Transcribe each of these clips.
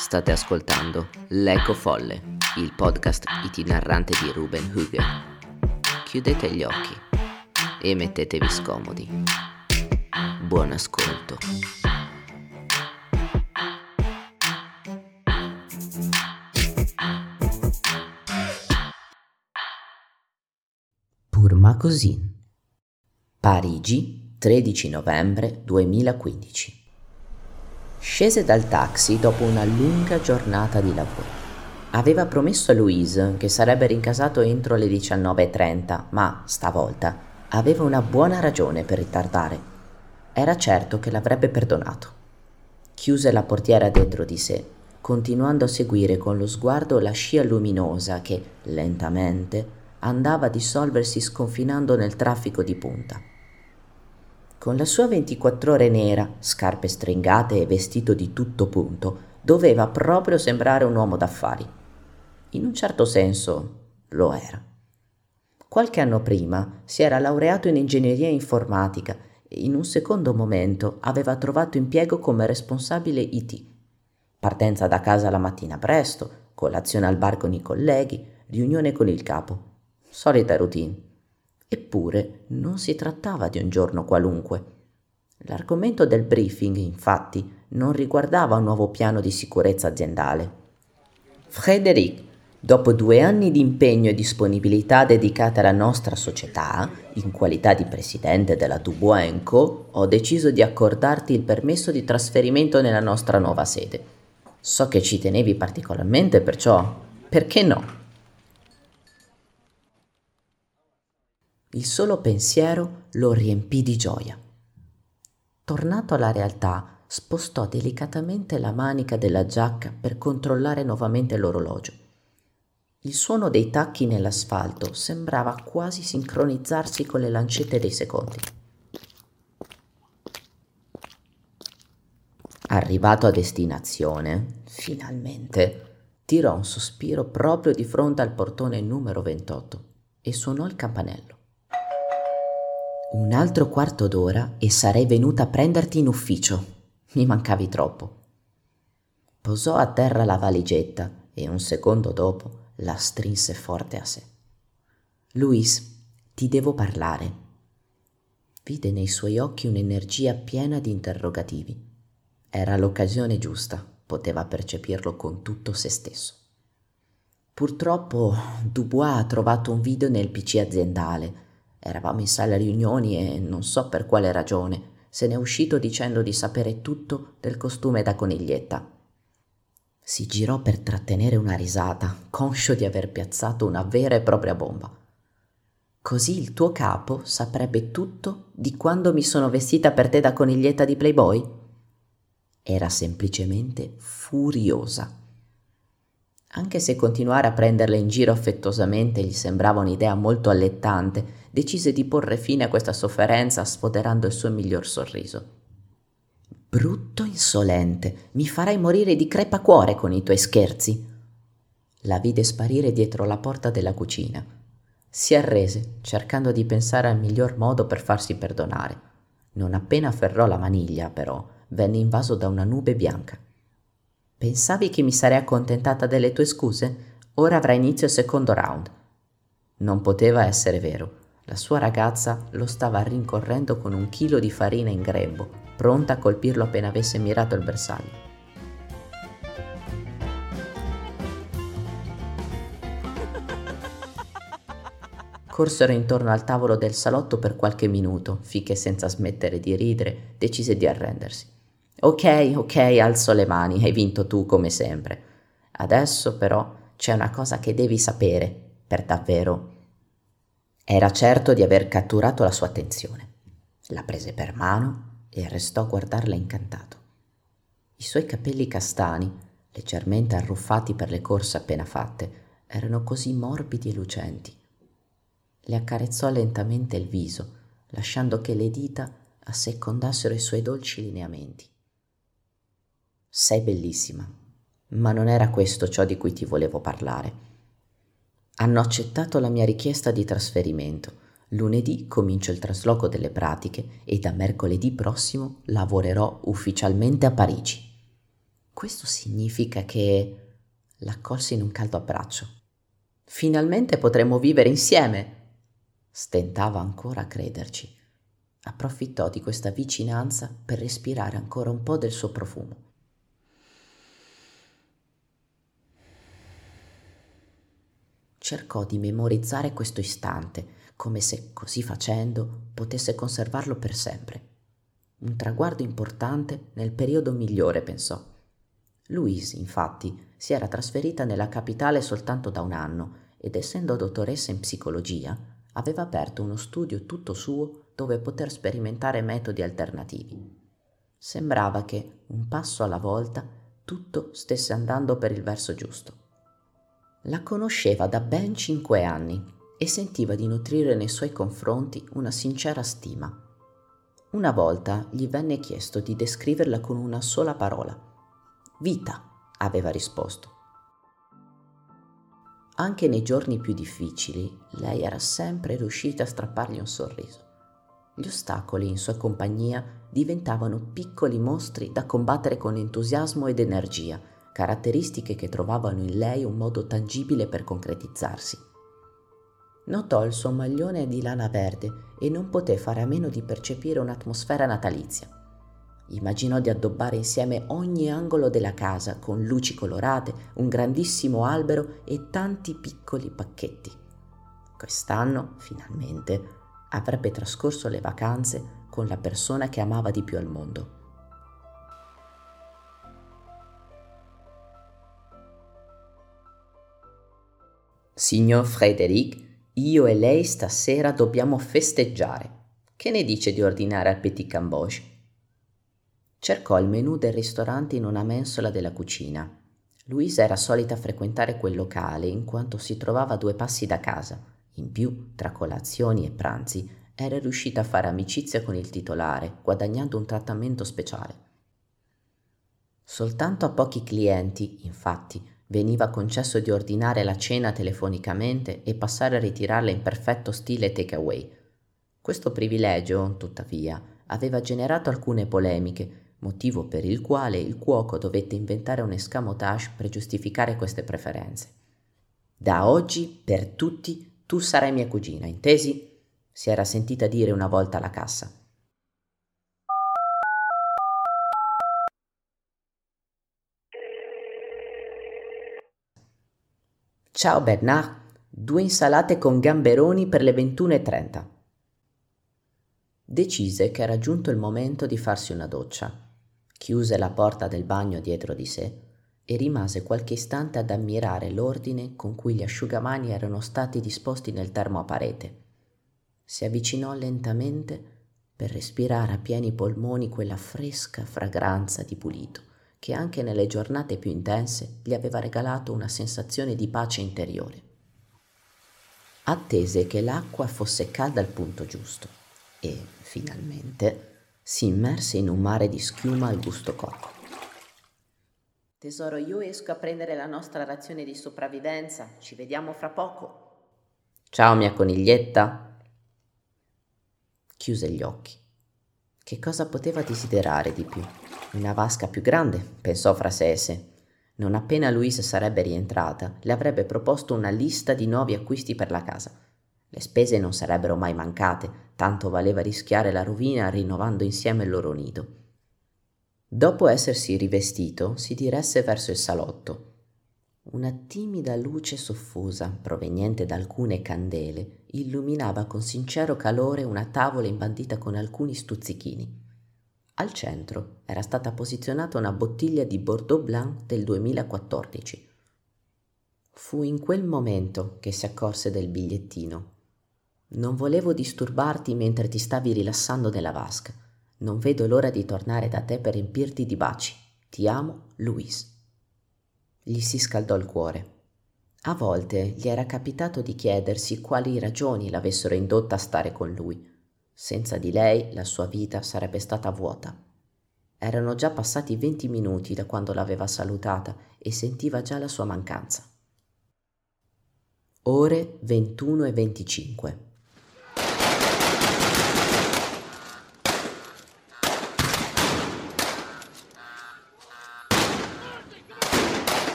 State ascoltando L'Eco Folle, il podcast itinerante di Ruben Huger. Chiudete gli occhi e mettetevi scomodi. Buon ascolto. Purmacosin, Parigi, 13 novembre 2015. Scese dal taxi dopo una lunga giornata di lavoro. Aveva promesso a Louise che sarebbe rincasato entro le 19.30, ma stavolta aveva una buona ragione per ritardare. Era certo che l'avrebbe perdonato. Chiuse la portiera dietro di sé, continuando a seguire con lo sguardo la scia luminosa che, lentamente, andava a dissolversi sconfinando nel traffico di punta. Con la sua 24 ore nera, scarpe stringate e vestito di tutto punto, doveva proprio sembrare un uomo d'affari. In un certo senso lo era. Qualche anno prima si era laureato in ingegneria informatica e in un secondo momento aveva trovato impiego come responsabile IT. Partenza da casa la mattina presto, colazione al bar con i colleghi, riunione con il capo. Solita routine. Eppure non si trattava di un giorno qualunque. L'argomento del briefing, infatti, non riguardava un nuovo piano di sicurezza aziendale. Frédéric, dopo due anni di impegno e disponibilità dedicate alla nostra società, in qualità di presidente della Dubois Co., ho deciso di accordarti il permesso di trasferimento nella nostra nuova sede. So che ci tenevi particolarmente, perciò perché no? Il solo pensiero lo riempì di gioia. Tornato alla realtà, spostò delicatamente la manica della giacca per controllare nuovamente l'orologio. Il suono dei tacchi nell'asfalto sembrava quasi sincronizzarsi con le lancette dei secondi. Arrivato a destinazione, finalmente, tirò un sospiro proprio di fronte al portone numero 28 e suonò il campanello. Un altro quarto d'ora e sarei venuta a prenderti in ufficio. Mi mancavi troppo. Posò a terra la valigetta e un secondo dopo la strinse forte a sé. Luis, ti devo parlare. Vide nei suoi occhi un'energia piena di interrogativi. Era l'occasione giusta, poteva percepirlo con tutto se stesso. Purtroppo Dubois ha trovato un video nel PC aziendale Eravamo in sala riunioni e non so per quale ragione se ne è uscito dicendo di sapere tutto del costume da coniglietta. Si girò per trattenere una risata, conscio di aver piazzato una vera e propria bomba. Così il tuo capo saprebbe tutto di quando mi sono vestita per te da coniglietta di Playboy? Era semplicemente furiosa. Anche se continuare a prenderla in giro affettuosamente gli sembrava un'idea molto allettante, decise di porre fine a questa sofferenza sfoderando il suo miglior sorriso. Brutto insolente, mi farai morire di crepacuore con i tuoi scherzi. La vide sparire dietro la porta della cucina. Si arrese, cercando di pensare al miglior modo per farsi perdonare. Non appena afferrò la maniglia, però, venne invaso da una nube bianca. Pensavi che mi sarei accontentata delle tue scuse? Ora avrà inizio il secondo round. Non poteva essere vero. La sua ragazza lo stava rincorrendo con un chilo di farina in grembo, pronta a colpirlo appena avesse mirato il bersaglio. Corsero intorno al tavolo del salotto per qualche minuto, finché senza smettere di ridere decise di arrendersi. Ok, ok, alzo le mani, hai vinto tu come sempre. Adesso però c'è una cosa che devi sapere, per davvero era certo di aver catturato la sua attenzione. La prese per mano e restò a guardarla incantato. I suoi capelli castani, leggermente arruffati per le corse appena fatte, erano così morbidi e lucenti. Le accarezzò lentamente il viso, lasciando che le dita assecondassero i suoi dolci lineamenti. Sei bellissima, ma non era questo ciò di cui ti volevo parlare. Hanno accettato la mia richiesta di trasferimento. Lunedì comincio il trasloco delle pratiche e da mercoledì prossimo lavorerò ufficialmente a Parigi. Questo significa che l'accolse in un caldo abbraccio. Finalmente potremo vivere insieme. Stentava ancora a crederci. Approfittò di questa vicinanza per respirare ancora un po' del suo profumo. Cercò di memorizzare questo istante, come se così facendo potesse conservarlo per sempre. Un traguardo importante nel periodo migliore, pensò. Louise, infatti, si era trasferita nella capitale soltanto da un anno ed essendo dottoressa in psicologia, aveva aperto uno studio tutto suo dove poter sperimentare metodi alternativi. Sembrava che, un passo alla volta, tutto stesse andando per il verso giusto. La conosceva da ben cinque anni e sentiva di nutrire nei suoi confronti una sincera stima. Una volta gli venne chiesto di descriverla con una sola parola. Vita, aveva risposto. Anche nei giorni più difficili, lei era sempre riuscita a strappargli un sorriso. Gli ostacoli in sua compagnia diventavano piccoli mostri da combattere con entusiasmo ed energia, caratteristiche che trovavano in lei un modo tangibile per concretizzarsi. Notò il suo maglione di lana verde e non poté fare a meno di percepire un'atmosfera natalizia. Immaginò di addobbare insieme ogni angolo della casa con luci colorate, un grandissimo albero e tanti piccoli pacchetti. Quest'anno, finalmente, avrebbe trascorso le vacanze con la persona che amava di più al mondo. Signor Frederic, io e lei stasera dobbiamo festeggiare. Che ne dice di ordinare al Petit Camboge? Cercò il menù del ristorante in una mensola della cucina. Luisa era solita frequentare quel locale in quanto si trovava a due passi da casa. In più, tra colazioni e pranzi, era riuscita a fare amicizia con il titolare, guadagnando un trattamento speciale. Soltanto a pochi clienti, infatti, veniva concesso di ordinare la cena telefonicamente e passare a ritirarla in perfetto stile takeaway. Questo privilegio, tuttavia, aveva generato alcune polemiche, motivo per il quale il cuoco dovette inventare un escamotage per giustificare queste preferenze. Da oggi, per tutti, tu sarai mia cugina, intesi? si era sentita dire una volta alla cassa. Ciao Bernard, due insalate con gamberoni per le 21.30. Decise che era giunto il momento di farsi una doccia chiuse la porta del bagno dietro di sé e rimase qualche istante ad ammirare l'ordine con cui gli asciugamani erano stati disposti nel termo a parete. Si avvicinò lentamente per respirare a pieni polmoni quella fresca fragranza di pulito che anche nelle giornate più intense gli aveva regalato una sensazione di pace interiore. Attese che l'acqua fosse calda al punto giusto e, finalmente, si immerse in un mare di schiuma al gusto cocco. Tesoro, io esco a prendere la nostra razione di sopravvivenza. Ci vediamo fra poco. Ciao, mia coniglietta. Chiuse gli occhi. Che cosa poteva desiderare di più? Una vasca più grande, pensò fra sé e sé. Non appena Louise sarebbe rientrata, le avrebbe proposto una lista di nuovi acquisti per la casa. Le spese non sarebbero mai mancate, tanto valeva rischiare la rovina rinnovando insieme il loro nido. Dopo essersi rivestito, si diresse verso il salotto. Una timida luce soffusa, proveniente da alcune candele, illuminava con sincero calore una tavola imbandita con alcuni stuzzichini. Al centro era stata posizionata una bottiglia di Bordeaux Blanc del 2014. Fu in quel momento che si accorse del bigliettino. Non volevo disturbarti mentre ti stavi rilassando nella vasca. Non vedo l'ora di tornare da te per riempirti di baci. Ti amo, Louise. Gli si scaldò il cuore. A volte gli era capitato di chiedersi quali ragioni l'avessero indotta a stare con lui. Senza di lei la sua vita sarebbe stata vuota. Erano già passati venti minuti da quando l'aveva salutata e sentiva già la sua mancanza. Ore 21 e 25.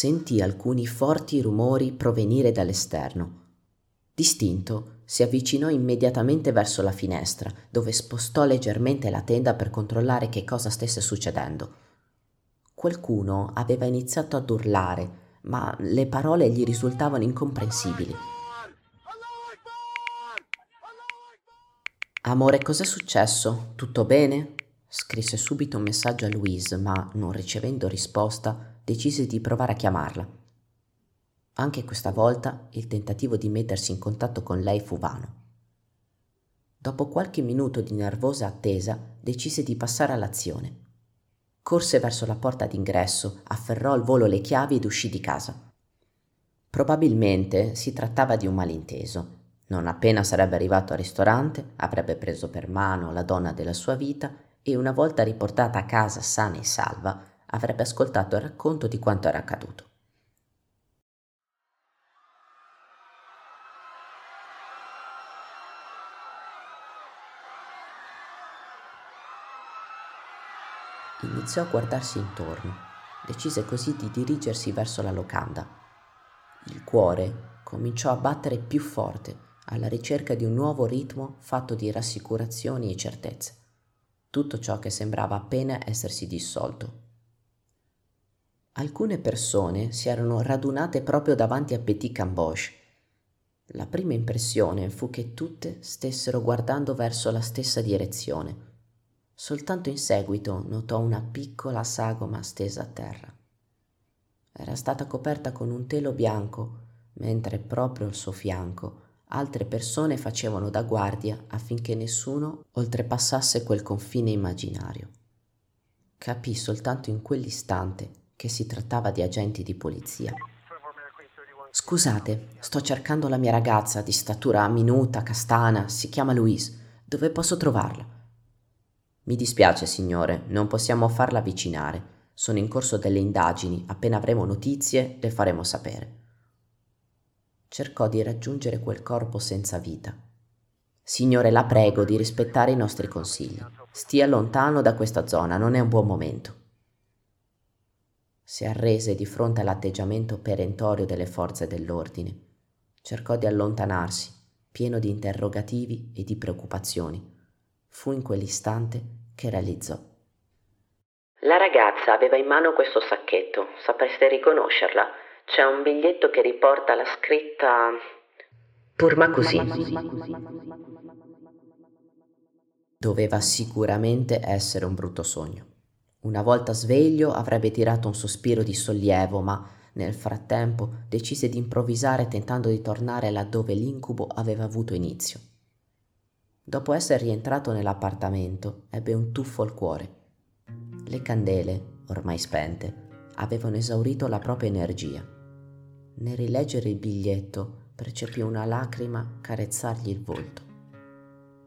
Sentì alcuni forti rumori provenire dall'esterno. Distinto, si avvicinò immediatamente verso la finestra, dove spostò leggermente la tenda per controllare che cosa stesse succedendo. Qualcuno aveva iniziato ad urlare, ma le parole gli risultavano incomprensibili. Amore, cos'è successo? Tutto bene? Scrisse subito un messaggio a Louise, ma non ricevendo risposta, decise di provare a chiamarla. Anche questa volta il tentativo di mettersi in contatto con lei fu vano. Dopo qualche minuto di nervosa attesa, decise di passare all'azione. Corse verso la porta d'ingresso, afferrò al volo le chiavi ed uscì di casa. Probabilmente si trattava di un malinteso. Non appena sarebbe arrivato al ristorante, avrebbe preso per mano la donna della sua vita e una volta riportata a casa sana e salva, avrebbe ascoltato il racconto di quanto era accaduto. Iniziò a guardarsi intorno, decise così di dirigersi verso la locanda. Il cuore cominciò a battere più forte alla ricerca di un nuovo ritmo fatto di rassicurazioni e certezze. Tutto ciò che sembrava appena essersi dissolto. Alcune persone si erano radunate proprio davanti a Petit Camboche. La prima impressione fu che tutte stessero guardando verso la stessa direzione Soltanto in seguito notò una piccola sagoma stesa a terra. Era stata coperta con un telo bianco, mentre proprio al suo fianco altre persone facevano da guardia affinché nessuno oltrepassasse quel confine immaginario. Capì soltanto in quell'istante che si trattava di agenti di polizia. Scusate, sto cercando la mia ragazza di statura minuta, castana, si chiama Louise. Dove posso trovarla? Mi dispiace, signore, non possiamo farla avvicinare. Sono in corso delle indagini, appena avremo notizie le faremo sapere. Cercò di raggiungere quel corpo senza vita. Signore, la prego di rispettare i nostri consigli. Stia lontano da questa zona, non è un buon momento. Si arrese di fronte all'atteggiamento perentorio delle forze dell'ordine. Cercò di allontanarsi, pieno di interrogativi e di preoccupazioni. Fu in quell'istante che realizzò. La ragazza aveva in mano questo sacchetto, sapreste riconoscerla? C'è un biglietto che riporta la scritta Purma così. Doveva sicuramente essere un brutto sogno. Una volta sveglio avrebbe tirato un sospiro di sollievo, ma nel frattempo decise di improvvisare tentando di tornare laddove l'incubo aveva avuto inizio. Dopo essere rientrato nell'appartamento, ebbe un tuffo al cuore. Le candele, ormai spente, avevano esaurito la propria energia. Nel rileggere il biglietto, percepì una lacrima carezzargli il volto.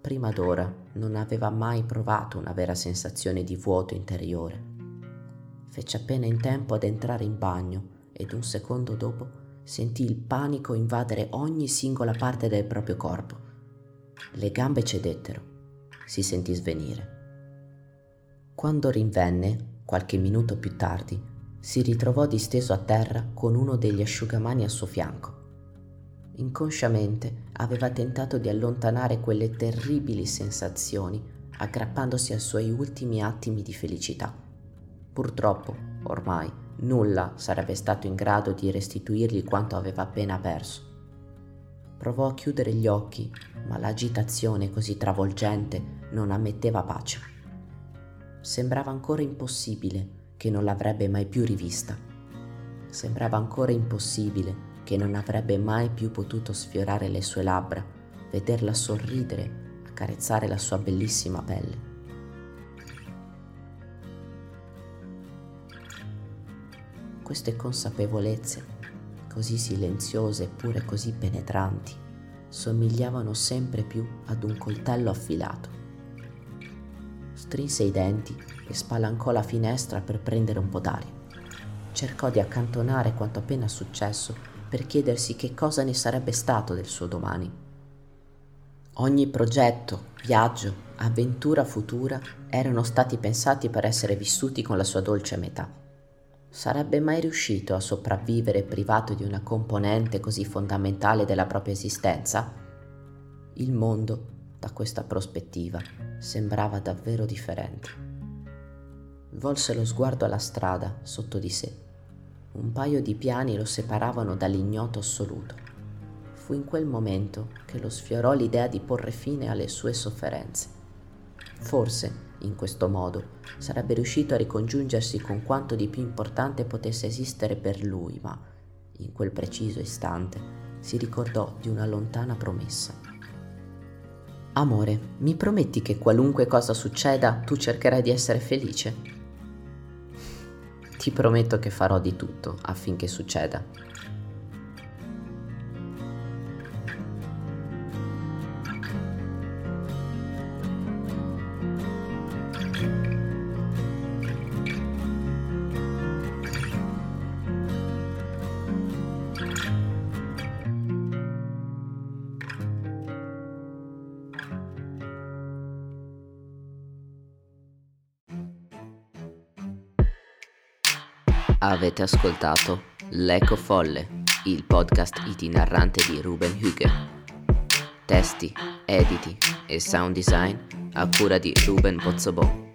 Prima d'ora non aveva mai provato una vera sensazione di vuoto interiore. Fece appena in tempo ad entrare in bagno ed un secondo dopo sentì il panico invadere ogni singola parte del proprio corpo. Le gambe cedettero, si sentì svenire. Quando rinvenne, qualche minuto più tardi, si ritrovò disteso a terra con uno degli asciugamani al suo fianco. Inconsciamente aveva tentato di allontanare quelle terribili sensazioni aggrappandosi ai suoi ultimi attimi di felicità. Purtroppo, ormai, nulla sarebbe stato in grado di restituirgli quanto aveva appena perso. Provò a chiudere gli occhi, ma l'agitazione così travolgente non ammetteva pace. Sembrava ancora impossibile che non l'avrebbe mai più rivista. Sembrava ancora impossibile che non avrebbe mai più potuto sfiorare le sue labbra, vederla sorridere, accarezzare la sua bellissima pelle. Queste consapevolezze così silenziose eppure così penetranti, somigliavano sempre più ad un coltello affilato. Strinse i denti e spalancò la finestra per prendere un po' d'aria. Cercò di accantonare quanto appena successo per chiedersi che cosa ne sarebbe stato del suo domani. Ogni progetto, viaggio, avventura futura erano stati pensati per essere vissuti con la sua dolce metà sarebbe mai riuscito a sopravvivere privato di una componente così fondamentale della propria esistenza? Il mondo, da questa prospettiva, sembrava davvero differente. Volse lo sguardo alla strada sotto di sé. Un paio di piani lo separavano dall'ignoto assoluto. Fu in quel momento che lo sfiorò l'idea di porre fine alle sue sofferenze. Forse, in questo modo, sarebbe riuscito a ricongiungersi con quanto di più importante potesse esistere per lui, ma in quel preciso istante si ricordò di una lontana promessa. Amore, mi prometti che qualunque cosa succeda tu cercherai di essere felice? Ti prometto che farò di tutto affinché succeda. Avete ascoltato L'Eco Folle, il podcast itinerante di Ruben Hügge. Testi, editi e sound design a cura di Ruben Pozzobon.